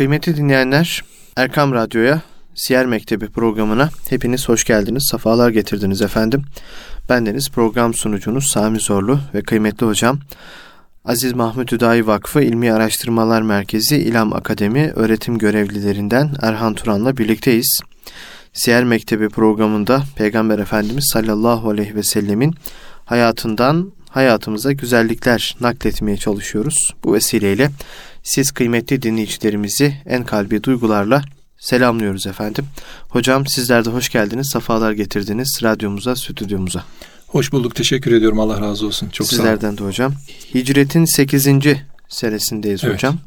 Kıymetli dinleyenler, Erkam Radyo'ya, Siyer Mektebi programına hepiniz hoş geldiniz, safalar getirdiniz efendim. Bendeniz program sunucunuz Sami Zorlu ve kıymetli hocam Aziz Mahmut Hüdayi Vakfı İlmi Araştırmalar Merkezi İlam Akademi öğretim görevlilerinden Erhan Turan'la birlikteyiz. Siyer Mektebi programında Peygamber Efendimiz sallallahu aleyhi ve sellemin hayatından hayatımıza güzellikler nakletmeye çalışıyoruz. Bu vesileyle siz kıymetli dinleyicilerimizi en kalbi duygularla selamlıyoruz efendim. Hocam sizler de hoş geldiniz, safalar getirdiniz radyomuza, stüdyomuza. Hoş bulduk, teşekkür ediyorum. Allah razı olsun. Çok Sizlerden de hocam. Hicretin 8. senesindeyiz evet. hocam.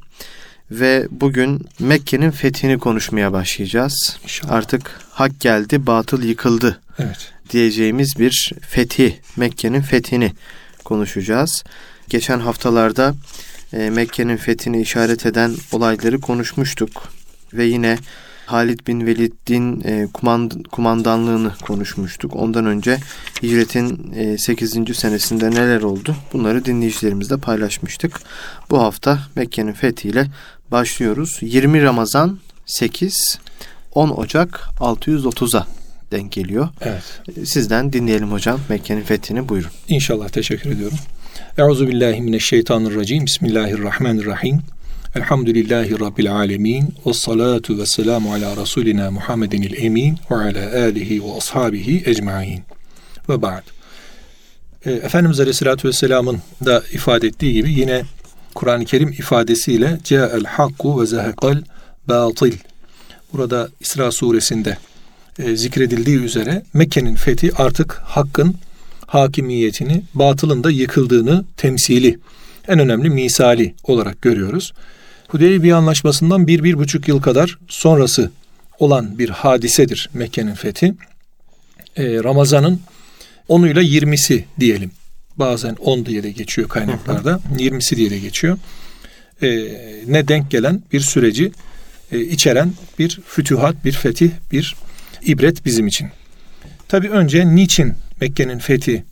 Ve bugün Mekke'nin fethini konuşmaya başlayacağız. İnşallah. Artık hak geldi, batıl yıkıldı. Evet. Diyeceğimiz bir fethi, Mekke'nin fethini konuşacağız. Geçen haftalarda Mekke'nin fethini işaret eden olayları konuşmuştuk. Ve yine Halid bin Velid'in e, kumand kumandanlığını konuşmuştuk. Ondan önce hicretin e, 8. senesinde neler oldu? Bunları dinleyicilerimizle paylaşmıştık. Bu hafta Mekke'nin fethiyle başlıyoruz. 20 Ramazan 8 10 Ocak 630'a denk geliyor. Evet. Sizden dinleyelim hocam Mekke'nin fethini buyurun. İnşallah teşekkür ediyorum. Euzu billahi mineşşeytanirracim. Bismillahirrahmanirrahim. Elhamdülillahi Rabbil alemin. Ve salatu ve selamu ala Resulina Muhammedinil emin ve ala alihi ve ashabihi ecmain. Ve ba'd. E, Efendimiz Aleyhisselatü Vesselam'ın da ifade ettiği gibi yine Kur'an-ı Kerim ifadesiyle Câ'el hakku ve zehekal batil. Burada İsra suresinde e, zikredildiği üzere Mekke'nin fethi artık hakkın hakimiyetini, batılın da yıkıldığını temsili, en önemli misali olarak görüyoruz. Hudeybiye Anlaşması'ndan bir, bir buçuk yıl kadar sonrası olan bir hadisedir Mekke'nin fethi. Ee, Ramazan'ın 10'uyla 20'si diyelim. Bazen 10 diye de geçiyor kaynaklarda. 20'si diye de geçiyor. Ee, ne denk gelen bir süreci e, içeren bir fütühat, bir fetih, bir ibret bizim için. Tabi önce niçin Mekke'nin fethi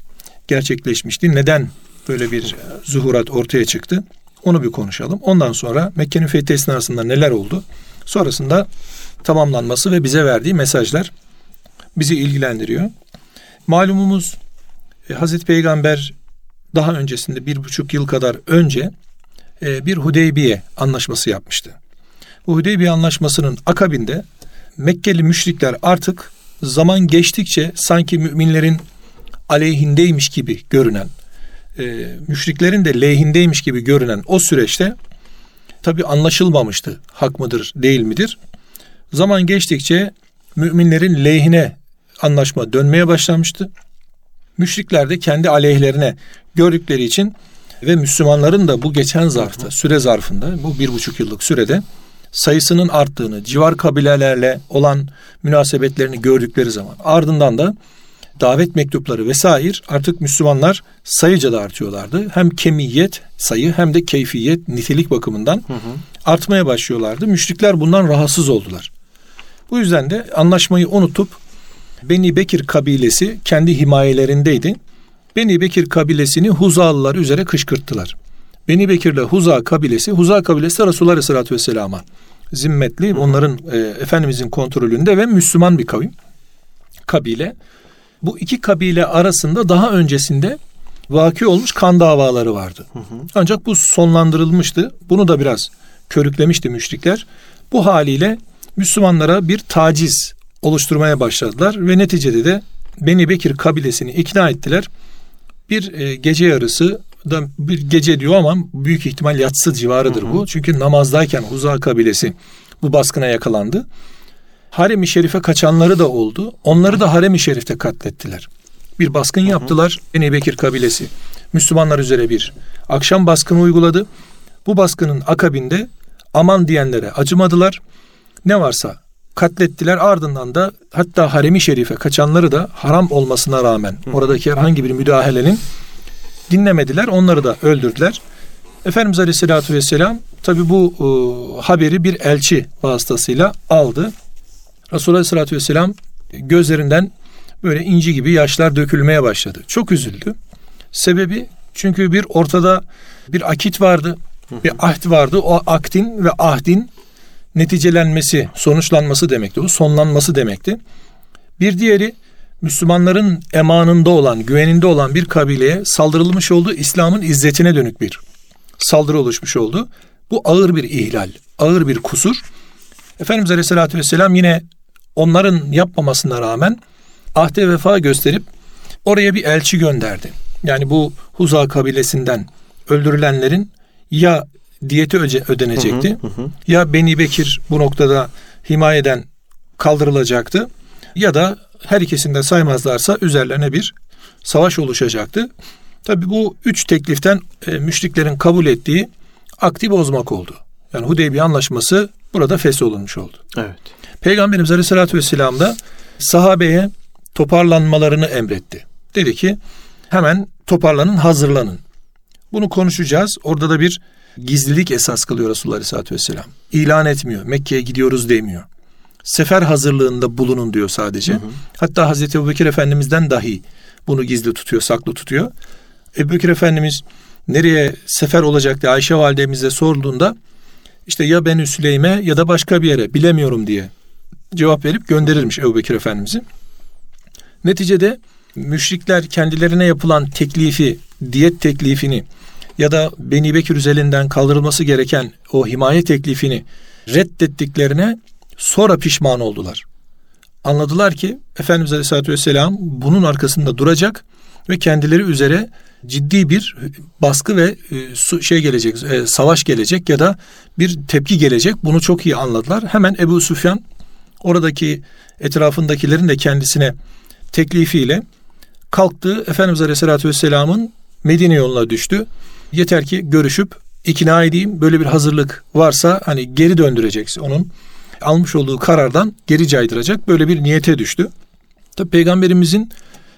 gerçekleşmişti? Neden böyle bir zuhurat ortaya çıktı? Onu bir konuşalım. Ondan sonra Mekke'nin fethi esnasında neler oldu? Sonrasında tamamlanması ve bize verdiği mesajlar bizi ilgilendiriyor. Malumumuz e, Hazreti Peygamber daha öncesinde bir buçuk yıl kadar önce e, bir Hudeybiye anlaşması yapmıştı. Bu Hudeybiye anlaşmasının akabinde Mekkeli müşrikler artık zaman geçtikçe sanki müminlerin aleyhindeymiş gibi görünen, e, müşriklerin de lehindeymiş gibi görünen o süreçte tabi anlaşılmamıştı. Hak mıdır, değil midir? Zaman geçtikçe müminlerin lehine anlaşma dönmeye başlamıştı. Müşrikler de kendi aleyhlerine gördükleri için ve Müslümanların da bu geçen zarfta, süre zarfında, bu bir buçuk yıllık sürede sayısının arttığını, civar kabilelerle olan münasebetlerini gördükleri zaman ardından da davet mektupları vesaire artık Müslümanlar sayıca da artıyorlardı. Hem kemiyet sayı hem de keyfiyet nitelik bakımından hı hı. artmaya başlıyorlardı. Müşrikler bundan rahatsız oldular. Bu yüzden de anlaşmayı unutup Beni Bekir kabilesi kendi himayelerindeydi. Beni Bekir kabilesini Huzalılar üzere kışkırttılar. Beni Bekir ile Huza kabilesi, Huza kabilesi Resulullah Aleyhisselatü Vesselam'a zimmetli, onların e, Efendimizin kontrolünde ve Müslüman bir kavim, kabile. Bu iki kabile arasında daha öncesinde vaki olmuş kan davaları vardı. Hı hı. Ancak bu sonlandırılmıştı. Bunu da biraz körüklemişti müşrikler. Bu haliyle Müslümanlara bir taciz oluşturmaya başladılar ve neticede de Beni Bekir kabilesini ikna ettiler. Bir e, gece yarısı da bir gece diyor ama büyük ihtimal yatsı civarıdır hı hı. bu. Çünkü namazdayken Huza kabilesi bu baskına yakalandı. Harem-i Şerif'e kaçanları da oldu. Onları da Harem-i Şerif'te katlettiler. Bir baskın yaptılar. Beni Bekir kabilesi Müslümanlar üzere bir akşam baskını uyguladı. Bu baskının akabinde aman diyenlere acımadılar. Ne varsa katlettiler. Ardından da hatta Harem-i Şerif'e kaçanları da haram olmasına rağmen oradaki herhangi bir müdahalenin dinlemediler. Onları da öldürdüler. Efendimiz Aleyhisselatü Vesselam tabi bu e, haberi bir elçi vasıtasıyla aldı. Resulullah Aleyhisselatü Vesselam gözlerinden böyle inci gibi yaşlar dökülmeye başladı. Çok üzüldü. Sebebi çünkü bir ortada bir akit vardı, bir ahd vardı. O akdin ve ahdin neticelenmesi, sonuçlanması demekti. Bu sonlanması demekti. Bir diğeri Müslümanların emanında olan, güveninde olan bir kabileye saldırılmış oldu. İslam'ın izzetine dönük bir saldırı oluşmuş oldu. Bu ağır bir ihlal, ağır bir kusur. Efendimiz Aleyhisselatü Vesselam yine onların yapmamasına rağmen ahde vefa gösterip oraya bir elçi gönderdi. Yani bu Huza kabilesinden öldürülenlerin ya diyeti ödenecekti hı hı hı. ya Beni Bekir bu noktada himayeden kaldırılacaktı ya da her ikisini de saymazlarsa üzerlerine bir savaş oluşacaktı. Tabi bu üç tekliften e, müşriklerin kabul ettiği akdi bozmak oldu. Yani Hudeybiye anlaşması burada fesholunmuş oldu. Evet. Peygamberimiz Aleyhisselatü Vesselam da sahabeye toparlanmalarını emretti. Dedi ki hemen toparlanın hazırlanın. Bunu konuşacağız. Orada da bir gizlilik esas kılıyor Resulullah Aleyhisselatü Vesselam. İlan etmiyor. Mekke'ye gidiyoruz demiyor. Sefer hazırlığında bulunun diyor sadece. Hı hı. Hatta Hazreti Ebubekir Efendimiz'den dahi bunu gizli tutuyor, saklı tutuyor. Ebubekir Efendimiz nereye sefer olacak diye Ayşe validemize sorduğunda işte ya ben Süleyme ya da başka bir yere bilemiyorum diye cevap verip gönderirmiş Ebu Bekir Efendimiz'i. Neticede müşrikler kendilerine yapılan teklifi, diyet teklifini ya da Beni Bekir üzerinden kaldırılması gereken o himaye teklifini reddettiklerine sonra pişman oldular. Anladılar ki Efendimiz Aleyhisselatü Vesselam bunun arkasında duracak ve kendileri üzere ciddi bir baskı ve e, şey gelecek, e, savaş gelecek ya da bir tepki gelecek. Bunu çok iyi anladılar. Hemen Ebu Süfyan oradaki etrafındakilerin de kendisine teklifiyle kalktı. Efendimiz Aleyhisselatü Vesselam'ın Medine yoluna düştü. Yeter ki görüşüp ikna edeyim. Böyle bir hazırlık varsa hani geri döndüreceksin onun almış olduğu karardan geri caydıracak böyle bir niyete düştü. Tabi peygamberimizin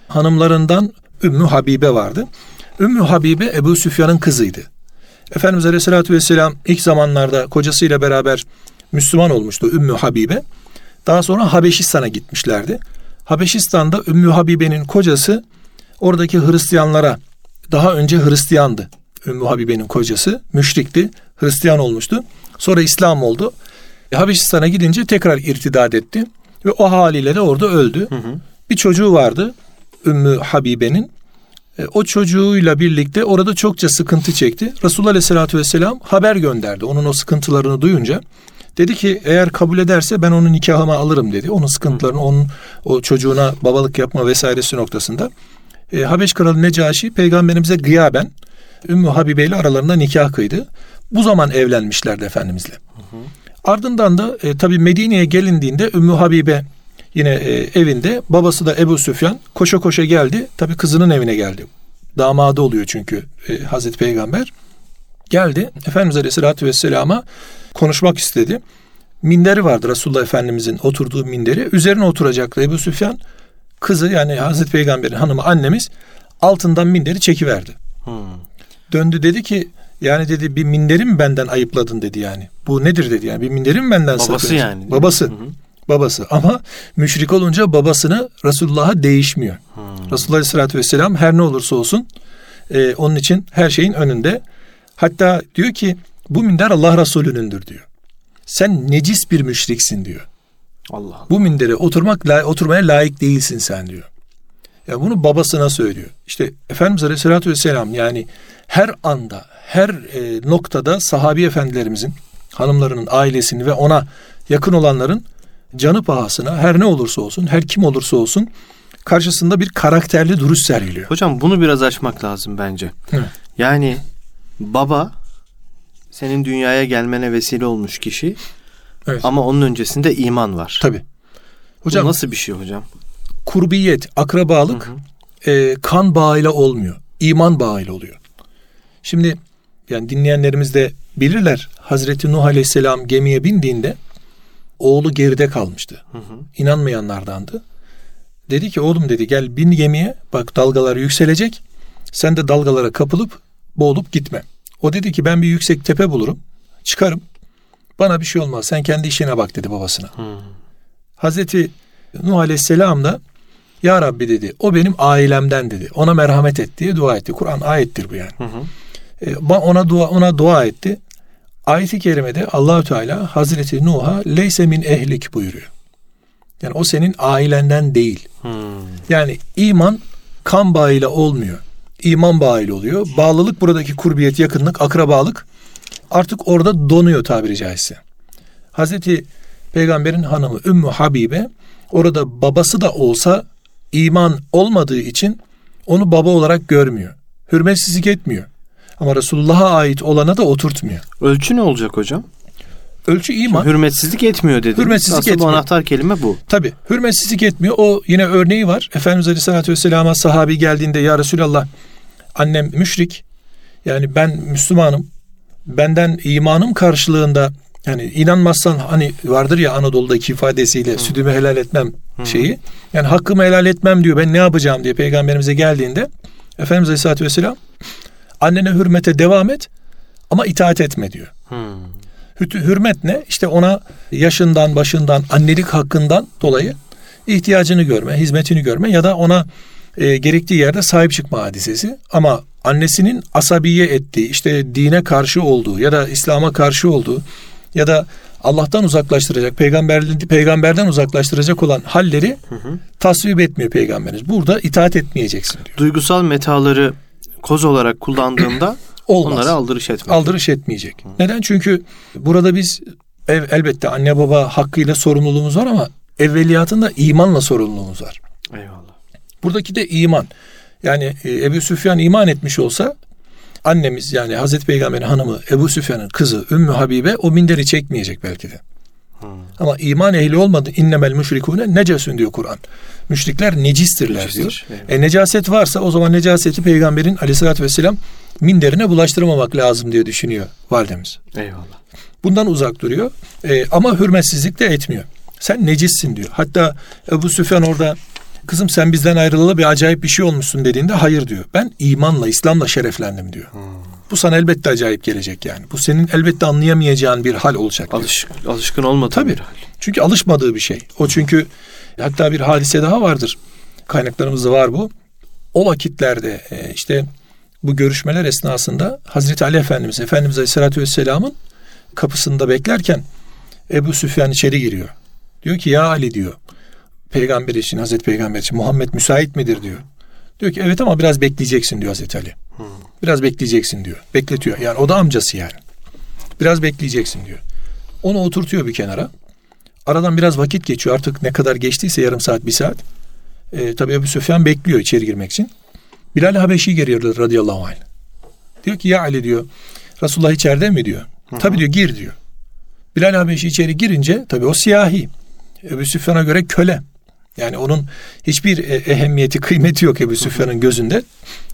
hanımlarından Ümmü Habibe vardı. Ümmü Habibe Ebu Süfyan'ın kızıydı. Efendimiz Aleyhisselatü Vesselam ilk zamanlarda kocasıyla beraber Müslüman olmuştu Ümmü Habibe. Daha sonra Habeşistan'a gitmişlerdi. Habeşistan'da Ümmü Habibe'nin kocası oradaki Hristiyanlara daha önce Hristiyandı. Ümmü Habibe'nin kocası müşrikti. Hristiyan olmuştu. Sonra İslam oldu. E, Habeşistan'a gidince tekrar irtidat etti. Ve o haliyle de orada öldü. Hı hı. Bir çocuğu vardı. Ümmü Habibe'nin. E, o çocuğuyla birlikte orada çokça sıkıntı çekti. Resulullah Aleyhisselatü Vesselam haber gönderdi. Onun o sıkıntılarını duyunca. Dedi ki eğer kabul ederse ben onun nikahıma alırım dedi. Onun sıkıntılarını, onun o çocuğuna babalık yapma vesairesi noktasında. E, Habeş Kralı Necaşi peygamberimize gıyaben Ümmü Habibe ile aralarında nikah kıydı. Bu zaman evlenmişlerdi Efendimizle. Hı hı. Ardından da e, tabi Medine'ye gelindiğinde Ümmü Habibe yine e, evinde babası da Ebu Süfyan koşa koşa geldi. Tabi kızının evine geldi. Damadı oluyor çünkü e, Hazreti Peygamber. Geldi Efendimiz Aleyhisselatü Vesselam'a konuşmak istedi. Minderi vardı Resulullah Efendimizin oturduğu minderi. Üzerine oturacaktı Ebu Süfyan. Kızı yani Hazreti Peygamber'in hanımı annemiz altından minderi çekiverdi. Hmm. Döndü dedi ki yani dedi bir minderim benden ayıpladın dedi yani. Bu nedir dedi yani bir minderim benden Babası sakladın. yani. Babası. Hı hı. Babası ama müşrik olunca babasını Resulullah'a değişmiyor. Hmm. Resulullah Aleyhisselatü Vesselam her ne olursa olsun e, onun için her şeyin önünde. Hatta diyor ki bu minder Allah Resulü'nündür diyor. Sen necis bir müşriksin diyor. Allah Allah. Bu mindere oturmak oturmaya layık değilsin sen diyor. Ya bunu babasına söylüyor. İşte Efendimiz Aleyhisselatü Vesselam yani her anda, her e, noktada sahabi efendilerimizin, hanımlarının, ailesini ve ona yakın olanların canı pahasına her ne olursa olsun, her kim olursa olsun karşısında bir karakterli duruş sergiliyor. Hocam bunu biraz açmak lazım bence. Hı. Yani baba senin dünyaya gelmene vesile olmuş kişi evet. ama onun öncesinde iman var. Tabi. Hocam Bu nasıl bir şey hocam? Kurbiyet, akrabalık hı hı. E, kan bağıyla olmuyor. iman bağıyla oluyor. Şimdi yani dinleyenlerimiz de bilirler. Hazreti Nuh Aleyhisselam gemiye bindiğinde oğlu geride kalmıştı. Hı hı. İnanmayanlardandı. Dedi ki oğlum dedi gel bin gemiye bak dalgalar yükselecek. Sen de dalgalara kapılıp boğulup gitme. O dedi ki ben bir yüksek tepe bulurum. Çıkarım. Bana bir şey olmaz. Sen kendi işine bak dedi babasına. Hı. Hazreti Nuh Aleyhisselam da Ya Rabbi dedi o benim ailemden dedi. Ona merhamet et diye dua etti. Kur'an ayettir bu yani. Hı hı. E, ona dua ona dua etti. Ayet-i kerimede Allahü Teala Hazreti Nuh'a leyse min ehlik buyuruyor. Yani o senin ailenden değil. Hmm. Yani iman kan bağıyla olmuyor. İman bağıyla oluyor. Bağlılık buradaki kurbiyet, yakınlık, akrabalık artık orada donuyor tabiri caizse. Hazreti Peygamber'in hanımı Ümmü Habibe orada babası da olsa iman olmadığı için onu baba olarak görmüyor. Hürmetsizlik etmiyor. Ama Resulullah'a ait olana da oturtmuyor. Ölçü ne olacak hocam? Ölçü iman. Hürmetsizlik etmiyor dediniz. Hürmetsizlik Aslında etmiyor. anahtar kelime bu. Tabi hürmetsizlik etmiyor. O yine örneği var. Efendimiz Aleyhisselatü Vesselam'a sahabi geldiğinde ya Resulallah annem müşrik. Yani ben Müslümanım. Benden imanım karşılığında yani inanmazsan hani vardır ya Anadolu'daki ifadesiyle sütümü helal etmem şeyi. Yani hakkımı helal etmem diyor. Ben ne yapacağım diye peygamberimize geldiğinde Efendimiz Aleyhisselatü Vesselam annene hürmete devam et ama itaat etme diyor. Hmm. Hü- Hürmet ne? İşte ona yaşından, başından, annelik hakkından dolayı ihtiyacını görme, hizmetini görme ya da ona e, gerektiği yerde sahip çıkma hadisesi. Ama annesinin asabiye ettiği, işte dine karşı olduğu ya da İslam'a karşı olduğu ya da Allah'tan uzaklaştıracak, peygamberden, peygamberden uzaklaştıracak olan halleri tasvip etmiyor peygamberimiz. Burada itaat etmeyeceksin diyor. Duygusal metaları koz olarak kullandığımda Olmaz. onlara aldırış etmek. aldırış etmeyecek. Neden? Çünkü burada biz ev, elbette anne baba hakkıyla sorumluluğumuz var ama evveliyatında imanla sorumluluğumuz var. Eyvallah. Buradaki de iman. Yani e, Ebu Süfyan iman etmiş olsa annemiz yani Hazreti Peygamber'in hanımı Ebu Süfyan'ın kızı Ümmü Habibe o minderi çekmeyecek belki de. Ama iman ehli olmadı. İnnemel müşrikune necesün diyor Kur'an. Müşrikler necistirler Necistir, diyor. evet. E necaset varsa o zaman necaseti peygamberin aleyhissalatü vesselam minderine bulaştırmamak lazım diye düşünüyor validemiz. Eyvallah. Bundan uzak duruyor. E, ama hürmetsizlik de etmiyor. Sen necissin diyor. Hatta Ebu Süfyan orada kızım sen bizden ayrılalı bir acayip bir şey olmuşsun dediğinde hayır diyor. Ben imanla, İslam'la şereflendim diyor. Bu sana elbette acayip gelecek yani. Bu senin elbette anlayamayacağın bir hal olacak diyor. Alış, alışkın olmadığı Tabii. bir hal. Çünkü alışmadığı bir şey. O çünkü hatta bir hadise daha vardır. Kaynaklarımızda var bu. O vakitlerde e, işte bu görüşmeler esnasında Hazreti Ali Efendimiz, Efendimiz Aleyhisselatü Vesselam'ın kapısında beklerken Ebu Süfyan içeri giriyor. Diyor ki ya Ali diyor. Peygamber için, Hazreti Peygamber için Muhammed müsait midir diyor. Diyor ki evet ama biraz bekleyeceksin diyor Hazreti Ali. Biraz bekleyeceksin diyor. Bekletiyor. Yani o da amcası yani. Biraz bekleyeceksin diyor. Onu oturtuyor bir kenara. Aradan biraz vakit geçiyor. Artık ne kadar geçtiyse yarım saat, bir saat. E, tabii Ebu Süfyan bekliyor içeri girmek için. Bilal Habeşi geliyor radıyallahu anh. Diyor ki ya Ali diyor. Resulullah içeride mi diyor. Tabii diyor gir diyor. Bilal Habeşi içeri girince tabii o siyahi. Ebu Süfyan'a göre köle. Yani onun hiçbir e, ehemmiyeti, kıymeti yok Ebu Süfyan'ın gözünde.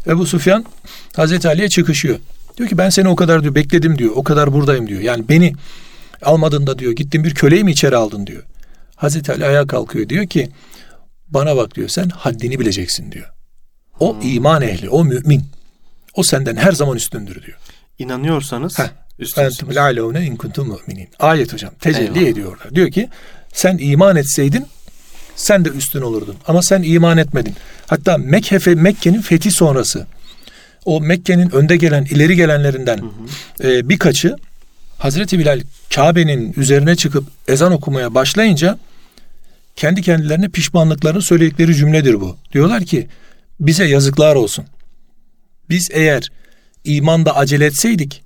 Ebu Süfyan Hazreti Ali'ye çıkışıyor. Diyor ki ben seni o kadar diyor bekledim diyor. O kadar buradayım diyor. Yani beni almadığında diyor gittin bir köleyi mi içeri aldın diyor. Hazreti Ali ayağa kalkıyor diyor ki bana bak diyor sen haddini bileceksin diyor. O iman ehli, o mümin. O senden her zaman üstündür diyor. İnanıyorsanız Heh. üstünsünüz. İn kuntum mu'minin. Ayet hocam tecelli Eyvallah. ediyor orada. Diyor ki sen iman etseydin sen de üstün olurdun. Ama sen iman etmedin. Hatta Mekkefe, Mekke'nin fethi sonrası o Mekke'nin önde gelen, ileri gelenlerinden e, birkaçı Hazreti Bilal Kabe'nin üzerine çıkıp ezan okumaya başlayınca kendi kendilerine pişmanlıklarını söyledikleri cümledir bu. Diyorlar ki bize yazıklar olsun. Biz eğer imanda acele etseydik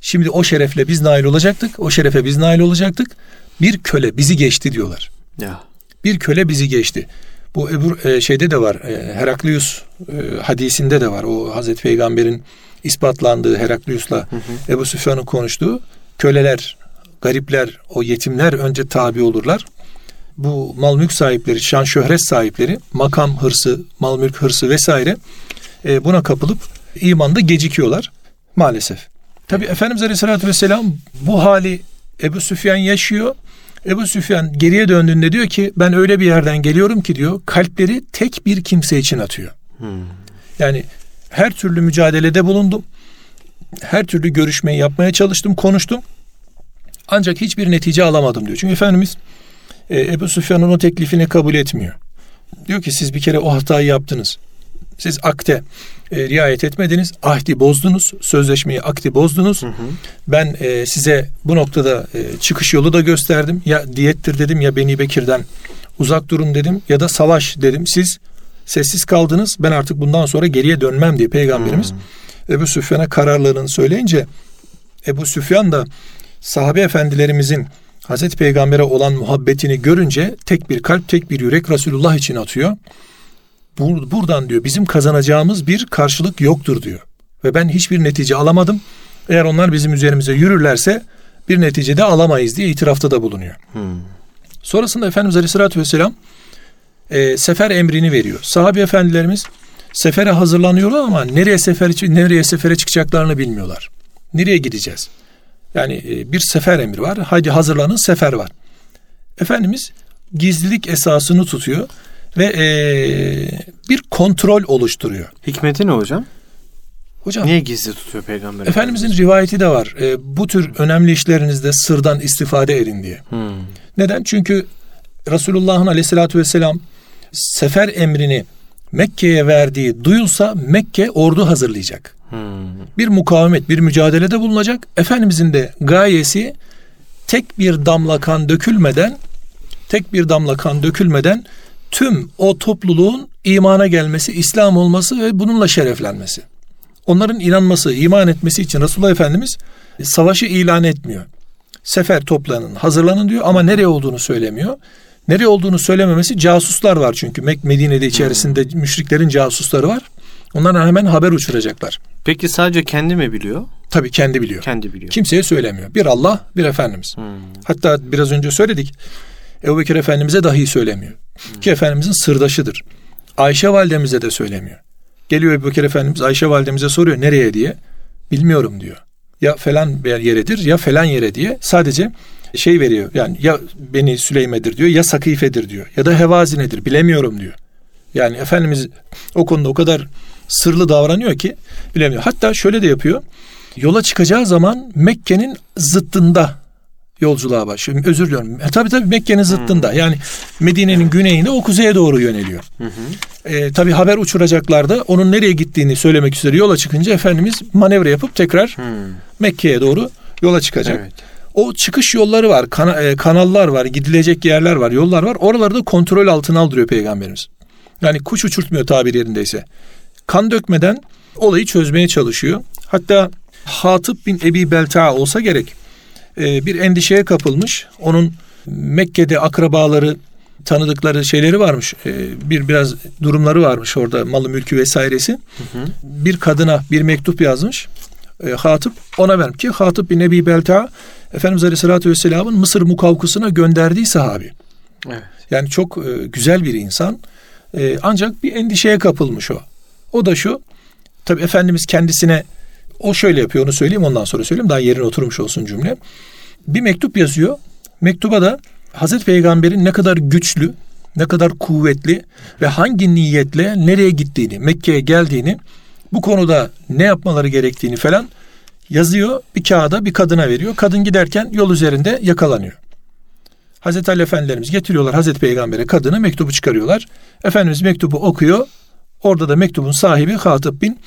şimdi o şerefle biz nail olacaktık. O şerefe biz nail olacaktık. Bir köle bizi geçti diyorlar. Ya. Bir köle bizi geçti. Bu öbür e, şeyde de var. E, Heraklius e, hadisinde de var. O Hazreti Peygamber'in ispatlandığı Heraklius'la Ebu Süfyan'ın konuştuğu köleler, garipler, o yetimler önce tabi olurlar. Bu mal mülk sahipleri, şan şöhret sahipleri, makam hırsı, mal mülk hırsı vesaire e, buna kapılıp imanda gecikiyorlar maalesef. Tabi Efendimiz Aleyhisselatü Vesselam bu hali Ebu Süfyan yaşıyor. Ebu Süfyan geriye döndüğünde diyor ki ben öyle bir yerden geliyorum ki diyor kalpleri tek bir kimse için atıyor. Yani her türlü mücadelede bulundum. Her türlü görüşmeyi yapmaya çalıştım, konuştum. Ancak hiçbir netice alamadım diyor. Çünkü Efendimiz e, Ebu Süfyan'ın o teklifini kabul etmiyor. Diyor ki siz bir kere o hatayı yaptınız. Siz akte e, riayet etmediniz. Ahdi bozdunuz. Sözleşmeyi akdi bozdunuz. Hı hı. Ben e, size bu noktada e, çıkış yolu da gösterdim. Ya diyettir dedim ya Beni Bekir'den uzak durun dedim ya da savaş dedim. Siz sessiz kaldınız. Ben artık bundan sonra geriye dönmem diye peygamberimiz hmm. Ebu Süfyan'a kararlarını söyleyince Ebu Süfyan da sahabe efendilerimizin Hazreti Peygamber'e olan muhabbetini görünce tek bir kalp, tek bir yürek Resulullah için atıyor. Bur- buradan diyor bizim kazanacağımız bir karşılık yoktur diyor. Ve ben hiçbir netice alamadım. Eğer onlar bizim üzerimize yürürlerse bir neticede alamayız diye itirafta da bulunuyor. Hmm. Sonrasında Efendimiz Aleyhisselatü Vesselam e, sefer emrini veriyor. Sahabe efendilerimiz sefere hazırlanıyorlar ama nereye sefer nereye sefere çıkacaklarını bilmiyorlar. Nereye gideceğiz? Yani e, bir sefer emri var. Haydi hazırlanın sefer var. Efendimiz gizlilik esasını tutuyor ve e, bir kontrol oluşturuyor. Hikmeti ne hocam? Hocam niye gizli tutuyor peygamber? Efendimizin rivayeti de var. E, bu tür önemli işlerinizde sırdan istifade edin diye. Hmm. Neden? Çünkü Resulullah'ın aleyhissalatü vesselam sefer emrini Mekke'ye verdiği duyulsa Mekke ordu hazırlayacak. Hmm. Bir mukavemet, bir mücadelede bulunacak. Efendimizin de gayesi tek bir damla kan dökülmeden tek bir damla kan dökülmeden tüm o topluluğun imana gelmesi, İslam olması ve bununla şereflenmesi. Onların inanması, iman etmesi için Resulullah Efendimiz savaşı ilan etmiyor. Sefer toplanın, hazırlanın diyor ama nereye olduğunu söylemiyor. Nereye olduğunu söylememesi casuslar var çünkü Medine'de içerisinde hmm. müşriklerin casusları var. Onlardan hemen haber uçuracaklar. Peki sadece kendi mi biliyor? Tabii kendi biliyor. Kendi biliyor. Kimseye söylemiyor. Bir Allah, bir Efendimiz. Hmm. Hatta biraz önce söyledik. Ebu Bekir Efendimiz'e dahi söylemiyor. Hmm. Ki Efendimiz'in sırdaşıdır. Ayşe validemize de söylemiyor. Geliyor Ebu Bekir Efendimiz Ayşe validemize soruyor nereye diye. Bilmiyorum diyor. Ya falan yeredir ya falan yere diye sadece şey veriyor. Yani ya beni Süleyme'dir diyor ya Sakife'dir diyor. Ya da Hevazine'dir bilemiyorum diyor. Yani Efendimiz o konuda o kadar sırlı davranıyor ki bilemiyor. Hatta şöyle de yapıyor. Yola çıkacağı zaman Mekke'nin zıttında yolculuğa başlıyor. Özür diliyorum. E, tabii tabii Mekke'nin zıttında. Hmm. Yani Medine'nin güneyinde o kuzeye doğru yöneliyor. Hı E, tabii haber uçuracaklar onun nereye gittiğini söylemek üzere yola çıkınca Efendimiz manevra yapıp tekrar hmm. Mekke'ye doğru yola çıkacak. Evet. O çıkış yolları var, kana, e, kanallar var, gidilecek yerler var, yollar var. Oraları da kontrol altına aldırıyor Peygamberimiz. Yani kuş uçurtmuyor tabir yerindeyse. Kan dökmeden olayı çözmeye çalışıyor. Hatta Hatip bin Ebi Belta olsa gerek e, bir endişeye kapılmış. Onun Mekke'de akrabaları tanıdıkları şeyleri varmış. E, bir biraz durumları varmış orada malı mülkü vesairesi. Hı hı. Bir kadına bir mektup yazmış. E, Hatip ona vermiş ki Hatip bin Ebi Belta Efendimiz Aleyhisselatü Vesselam'ın Mısır mukavkusuna gönderdiği sahabi. Evet. Yani çok e, güzel bir insan. E, ancak bir endişeye kapılmış o. O da şu. Tabi Efendimiz kendisine o şöyle yapıyor onu söyleyeyim ondan sonra söyleyeyim daha yerine oturmuş olsun cümle. Bir mektup yazıyor. Mektuba da Hazreti Peygamber'in ne kadar güçlü, ne kadar kuvvetli ve hangi niyetle nereye gittiğini, Mekke'ye geldiğini, bu konuda ne yapmaları gerektiğini falan yazıyor. Bir kağıda bir kadına veriyor. Kadın giderken yol üzerinde yakalanıyor. Hazreti Ali Efendilerimiz getiriyorlar Hazreti Peygamber'e kadına mektubu çıkarıyorlar. Efendimiz mektubu okuyor. Orada da mektubun sahibi Hatip bin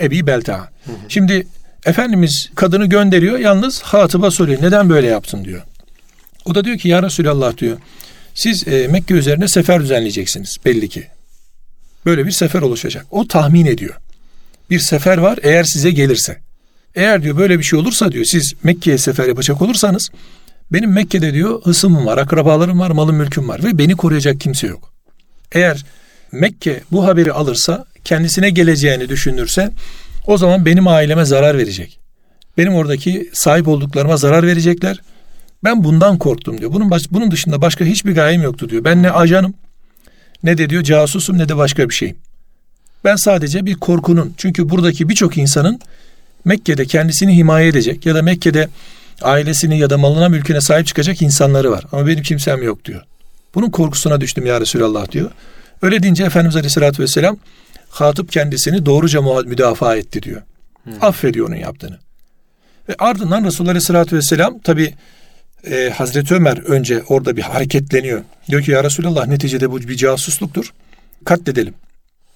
Ebi Belta. Hı hı. Şimdi Efendimiz kadını gönderiyor yalnız Hatip'a soruyor neden böyle yaptın diyor. O da diyor ki ya Resulallah diyor siz e, Mekke üzerine sefer düzenleyeceksiniz belli ki. Böyle bir sefer oluşacak. O tahmin ediyor. Bir sefer var eğer size gelirse. Eğer diyor böyle bir şey olursa diyor siz Mekke'ye sefer yapacak olursanız benim Mekke'de diyor hısımım var, akrabalarım var, malım mülküm var ve beni koruyacak kimse yok. Eğer Mekke bu haberi alırsa kendisine geleceğini düşünürse o zaman benim aileme zarar verecek. Benim oradaki sahip olduklarıma zarar verecekler. Ben bundan korktum diyor. Bunun baş, bunun dışında başka hiçbir gayem yoktu diyor. Ben ne ajanım ne de diyor casusum ne de başka bir şeyim. Ben sadece bir korkunun çünkü buradaki birçok insanın Mekke'de kendisini himaye edecek ya da Mekke'de ailesini ya da malına mülküne sahip çıkacak insanları var. Ama benim kimsem yok diyor. Bunun korkusuna düştüm ya Resulallah diyor. Öyle deyince Efendimiz Aleyhisselatü Vesselam Hatip kendisini doğruca müdafaa etti diyor. Hmm. Affediyor onun yaptığını. Ve ardından Resulullah Aleyhisselatü Vesselam tabi e, Hazreti Ömer önce orada bir hareketleniyor. Diyor ki ya Resulallah neticede bu bir casusluktur. Katledelim.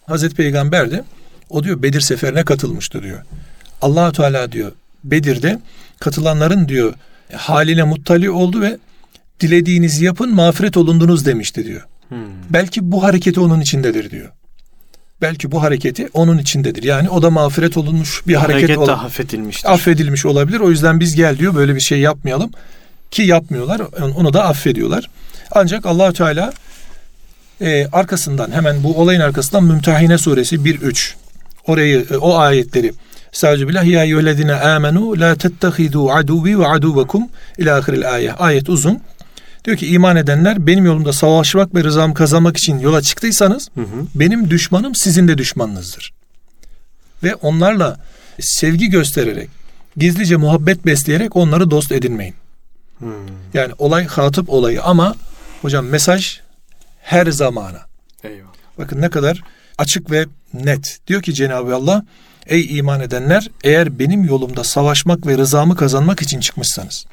Hazreti Peygamber de o diyor Bedir seferine katılmıştı diyor. allah Teala diyor Bedir'de katılanların diyor haline muttali oldu ve dilediğinizi yapın mağfiret olundunuz demişti diyor. Hmm. Belki bu hareketi onun içindedir diyor. Belki bu hareketi onun içindedir. Yani o da mağfiret olunmuş bir hareket, hareket ol- affedilmiştir. Affedilmiş olabilir. O yüzden biz gel diyor böyle bir şey yapmayalım ki yapmıyorlar. Onu da affediyorlar. Ancak allah Teala e, arkasından hemen bu olayın arkasından Mümtehine suresi 1-3 orayı e, o ayetleri Sadece billah ya eyyühellezine amenu la tettehidu aduvi ve aduvekum ila ahiril ayet. Ayet uzun. Diyor ki iman edenler benim yolumda savaşmak ve rızamı kazanmak için yola çıktıysanız hı hı. benim düşmanım sizin de düşmanınızdır. Ve onlarla sevgi göstererek, gizlice muhabbet besleyerek onları dost edinmeyin. Hmm. Yani olay hatip olayı ama hocam mesaj her zamana. Eyvallah. Bakın ne kadar açık ve net. Diyor ki Cenab-ı Allah ey iman edenler eğer benim yolumda savaşmak ve rızamı kazanmak için çıkmışsanız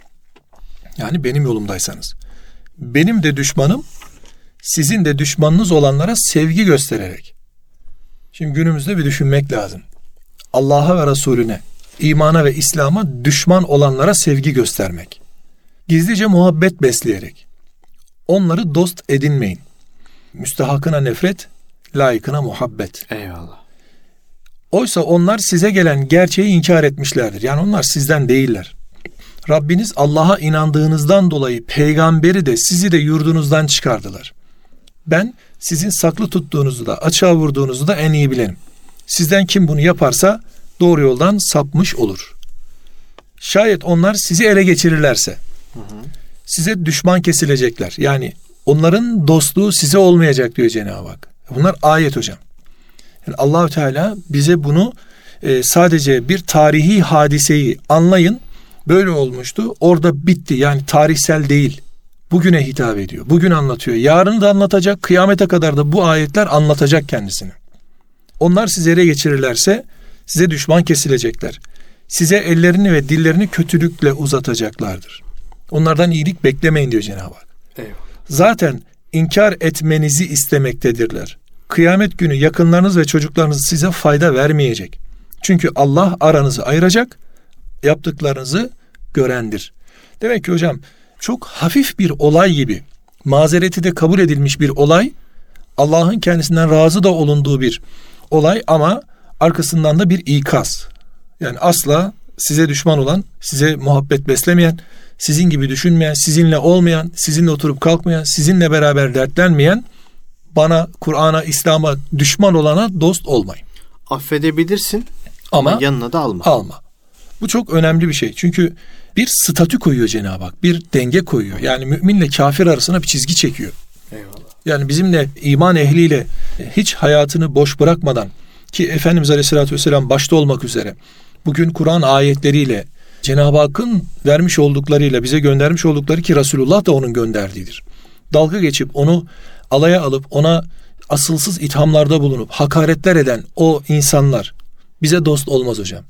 yani benim yolumdaysanız benim de düşmanım sizin de düşmanınız olanlara sevgi göstererek. Şimdi günümüzde bir düşünmek lazım. Allah'a ve Resulüne, imana ve İslam'a düşman olanlara sevgi göstermek. Gizlice muhabbet besleyerek. Onları dost edinmeyin. Müstehakına nefret, layıkına muhabbet. Eyvallah. Oysa onlar size gelen gerçeği inkar etmişlerdir. Yani onlar sizden değiller. Rabbiniz Allah'a inandığınızdan dolayı peygamberi de sizi de yurdunuzdan çıkardılar. Ben sizin saklı tuttuğunuzu da açığa vurduğunuzu da en iyi bilenim. Sizden kim bunu yaparsa doğru yoldan sapmış olur. Şayet onlar sizi ele geçirirlerse size düşman kesilecekler. Yani onların dostluğu size olmayacak diyor Cenab-ı Hak. Bunlar ayet hocam. Yani Allahü Teala bize bunu e, sadece bir tarihi hadiseyi anlayın böyle olmuştu. Orada bitti. Yani tarihsel değil. Bugüne hitap ediyor. Bugün anlatıyor. Yarını da anlatacak. Kıyamete kadar da bu ayetler anlatacak kendisini. Onlar sizi ele geçirirlerse size düşman kesilecekler. Size ellerini ve dillerini kötülükle uzatacaklardır. Onlardan iyilik beklemeyin diyor Cenab-ı Hak. Eyvallah. Zaten inkar etmenizi istemektedirler. Kıyamet günü yakınlarınız ve çocuklarınız size fayda vermeyecek. Çünkü Allah aranızı ayıracak yaptıklarınızı görendir. Demek ki hocam çok hafif bir olay gibi mazereti de kabul edilmiş bir olay Allah'ın kendisinden razı da olunduğu bir olay ama arkasından da bir ikaz. Yani asla size düşman olan, size muhabbet beslemeyen, sizin gibi düşünmeyen, sizinle olmayan, sizinle oturup kalkmayan, sizinle beraber dertlenmeyen, bana, Kur'an'a, İslam'a düşman olana dost olmayın. Affedebilirsin ama, ama yanına da alma. Alma. Bu çok önemli bir şey. Çünkü bir statü koyuyor Cenab-ı Hak. Bir denge koyuyor. Yani müminle kafir arasına bir çizgi çekiyor. Eyvallah. Yani bizimle iman ehliyle hiç hayatını boş bırakmadan ki Efendimiz Aleyhisselatü Vesselam başta olmak üzere bugün Kur'an ayetleriyle Cenab-ı Hakk'ın vermiş olduklarıyla bize göndermiş oldukları ki Resulullah da onun gönderdiğidir. Dalga geçip onu alaya alıp ona asılsız ithamlarda bulunup hakaretler eden o insanlar bize dost olmaz hocam.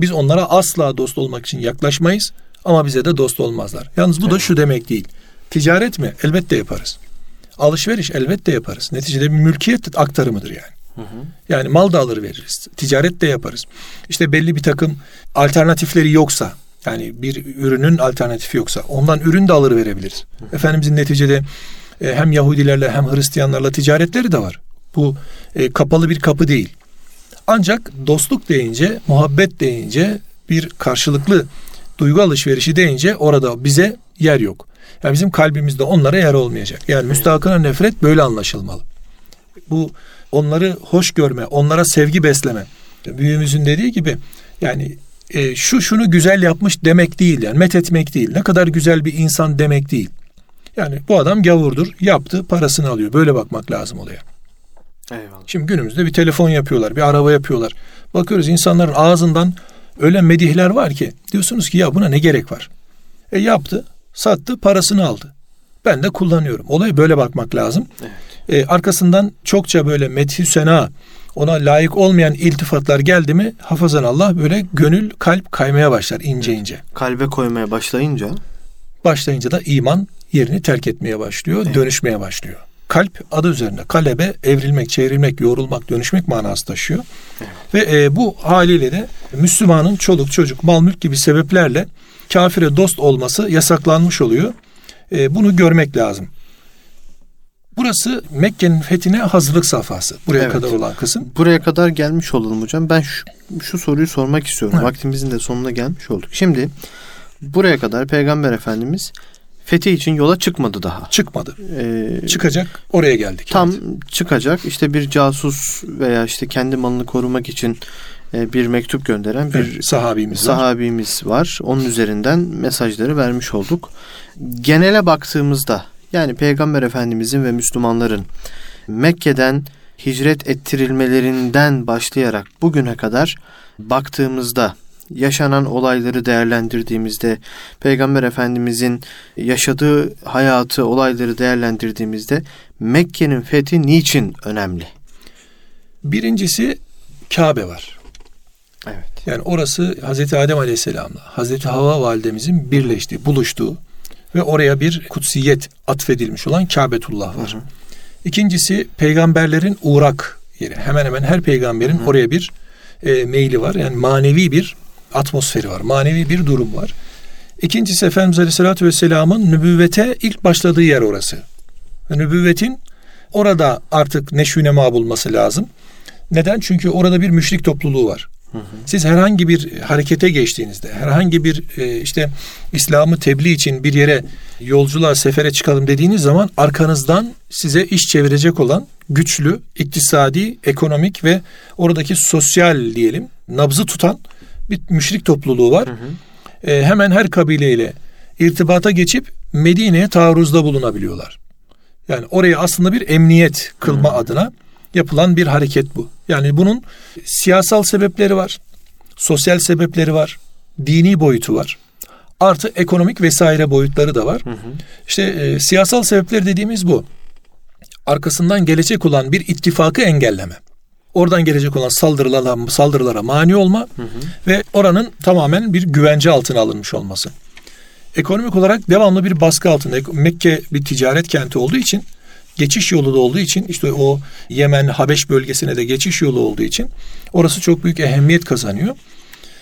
Biz onlara asla dost olmak için yaklaşmayız ama bize de dost olmazlar. Yalnız bu evet. da şu demek değil. Ticaret mi? Elbette yaparız. Alışveriş elbette yaparız. Neticede bir mülkiyet aktarımıdır yani. Hı hı. Yani mal da alır veririz. Ticaret de yaparız. İşte belli bir takım alternatifleri yoksa yani bir ürünün alternatifi yoksa ondan ürün de alır verebiliriz. Hı hı. Efendimizin neticede e, hem Yahudilerle hem Hristiyanlarla ticaretleri de var. Bu e, kapalı bir kapı değil. Ancak dostluk deyince, muhabbet deyince, bir karşılıklı duygu alışverişi deyince orada bize yer yok. Yani bizim kalbimizde onlara yer olmayacak. Yani müstahakına nefret böyle anlaşılmalı. Bu onları hoş görme, onlara sevgi besleme. Büyüğümüzün dediği gibi yani e, şu şunu güzel yapmış demek değil yani met etmek değil. Ne kadar güzel bir insan demek değil. Yani bu adam gavurdur, yaptı, parasını alıyor. Böyle bakmak lazım olaya. Eyvallah. Şimdi günümüzde bir telefon yapıyorlar, bir araba yapıyorlar. Bakıyoruz insanların ağzından öyle medihler var ki diyorsunuz ki ya buna ne gerek var? E yaptı, sattı, parasını aldı. Ben de kullanıyorum. Olaya böyle bakmak lazım. Evet. E, arkasından çokça böyle methü sena, ona layık olmayan iltifatlar geldi mi hafazan Allah böyle gönül kalp kaymaya başlar ince evet. ince. Kalbe koymaya başlayınca başlayınca da iman yerini terk etmeye başlıyor, evet. dönüşmeye başlıyor. Kalp adı üzerinde kalebe evrilmek, çevrilmek, yoğrulmak, dönüşmek manası taşıyor. Evet. Ve e, bu haliyle de Müslümanın çoluk, çocuk, mal mülk gibi sebeplerle kafire dost olması yasaklanmış oluyor. E, bunu görmek lazım. Burası Mekke'nin fethine hazırlık safhası. Buraya evet. kadar olan kısım. Buraya kadar gelmiş olalım hocam. Ben şu, şu soruyu sormak istiyorum. Evet. Vaktimizin de sonuna gelmiş olduk. Şimdi buraya kadar Peygamber Efendimiz fethi için yola çıkmadı daha. Çıkmadı. Ee, çıkacak. Oraya geldik. Tam evet. çıkacak. İşte bir casus veya işte kendi malını korumak için e, bir mektup gönderen bir evet, sahabimiz, sahabimiz var. var. Onun üzerinden mesajları vermiş olduk. Genele baktığımızda yani Peygamber Efendimizin ve Müslümanların Mekke'den hicret ettirilmelerinden başlayarak bugüne kadar baktığımızda yaşanan olayları değerlendirdiğimizde Peygamber Efendimizin yaşadığı hayatı, olayları değerlendirdiğimizde Mekke'nin fethi niçin önemli? Birincisi Kabe var. Evet. Yani orası Hazreti Adem Aleyhisselam'la Hazreti Havva validemizin birleştiği, buluştuğu ve oraya bir kutsiyet atfedilmiş olan Kabetullah var. Hı hı. İkincisi peygamberlerin uğrak yeri. Hemen hemen her peygamberin hı hı. oraya bir e, meyli var. Yani manevi bir atmosferi var. Manevi bir durum var. İkincisi Efendimiz Aleyhisselatü Vesselam'ın nübüvvete ilk başladığı yer orası. Ve nübüvvetin orada artık neşünema bulması lazım. Neden? Çünkü orada bir müşrik topluluğu var. Siz herhangi bir harekete geçtiğinizde, herhangi bir e, işte İslam'ı tebliğ için bir yere yolculuğa, sefere çıkalım dediğiniz zaman arkanızdan size iş çevirecek olan güçlü, iktisadi, ekonomik ve oradaki sosyal diyelim nabzı tutan bir müşrik topluluğu var. Hı hı. E, hemen her kabileyle irtibata geçip Medine'ye taarruzda bulunabiliyorlar. Yani oraya aslında bir emniyet kılma hı. adına yapılan bir hareket bu. Yani bunun siyasal sebepleri var, sosyal sebepleri var, dini boyutu var. Artı ekonomik vesaire boyutları da var. Hı hı. İşte e, siyasal sebepler dediğimiz bu. Arkasından gelecek olan bir ittifakı engelleme. Oradan gelecek olan saldırılara, saldırılara mani olma hı hı. ve oranın tamamen bir güvence altına alınmış olması. Ekonomik olarak devamlı bir baskı altında. Mekke bir ticaret kenti olduğu için geçiş yolu da olduğu için işte o Yemen Habeş bölgesine de geçiş yolu olduğu için orası çok büyük ehemmiyet kazanıyor.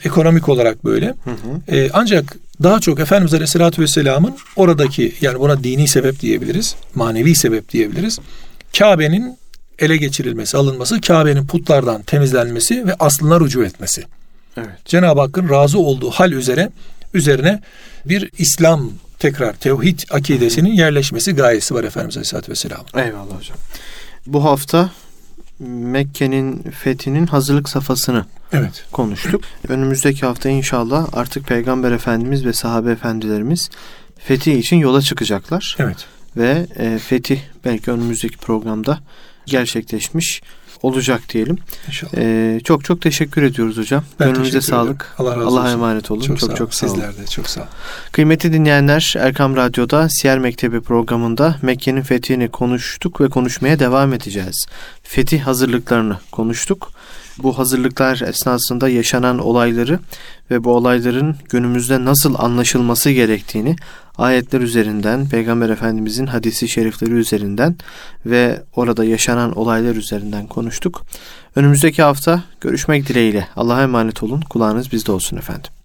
Ekonomik olarak böyle. Hı hı. Ee, ancak daha çok Efendimiz Aleyhisselatü Vesselam'ın oradaki yani buna dini sebep diyebiliriz, manevi sebep diyebiliriz. Kabe'nin ele geçirilmesi, alınması, Kabe'nin putlardan temizlenmesi ve aslına rücu etmesi. Evet. Cenab-ı Hakk'ın razı olduğu hal üzere üzerine bir İslam tekrar tevhid akidesinin yerleşmesi gayesi var Efendimiz Aleyhisselatü Vesselam. Eyvallah hocam. Bu hafta Mekke'nin fethinin hazırlık safhasını evet. konuştuk. Önümüzdeki hafta inşallah artık Peygamber Efendimiz ve sahabe efendilerimiz fethi için yola çıkacaklar. Evet. Ve e, fetih belki önümüzdeki programda gerçekleşmiş olacak diyelim. İnşallah. Ee, çok çok teşekkür ediyoruz hocam. Ben Gönlünüze sağlık. Allah razı Allah'a emanet olun. Çok çok, sağ çok sağ olun. Sizler de çok sağ olun. Kıymetli dinleyenler Erkam Radyo'da Siyer Mektebi programında Mekke'nin fethini konuştuk ve konuşmaya devam edeceğiz. Fetih hazırlıklarını konuştuk bu hazırlıklar esnasında yaşanan olayları ve bu olayların günümüzde nasıl anlaşılması gerektiğini ayetler üzerinden, Peygamber Efendimizin hadisi şerifleri üzerinden ve orada yaşanan olaylar üzerinden konuştuk. Önümüzdeki hafta görüşmek dileğiyle. Allah'a emanet olun. Kulağınız bizde olsun efendim.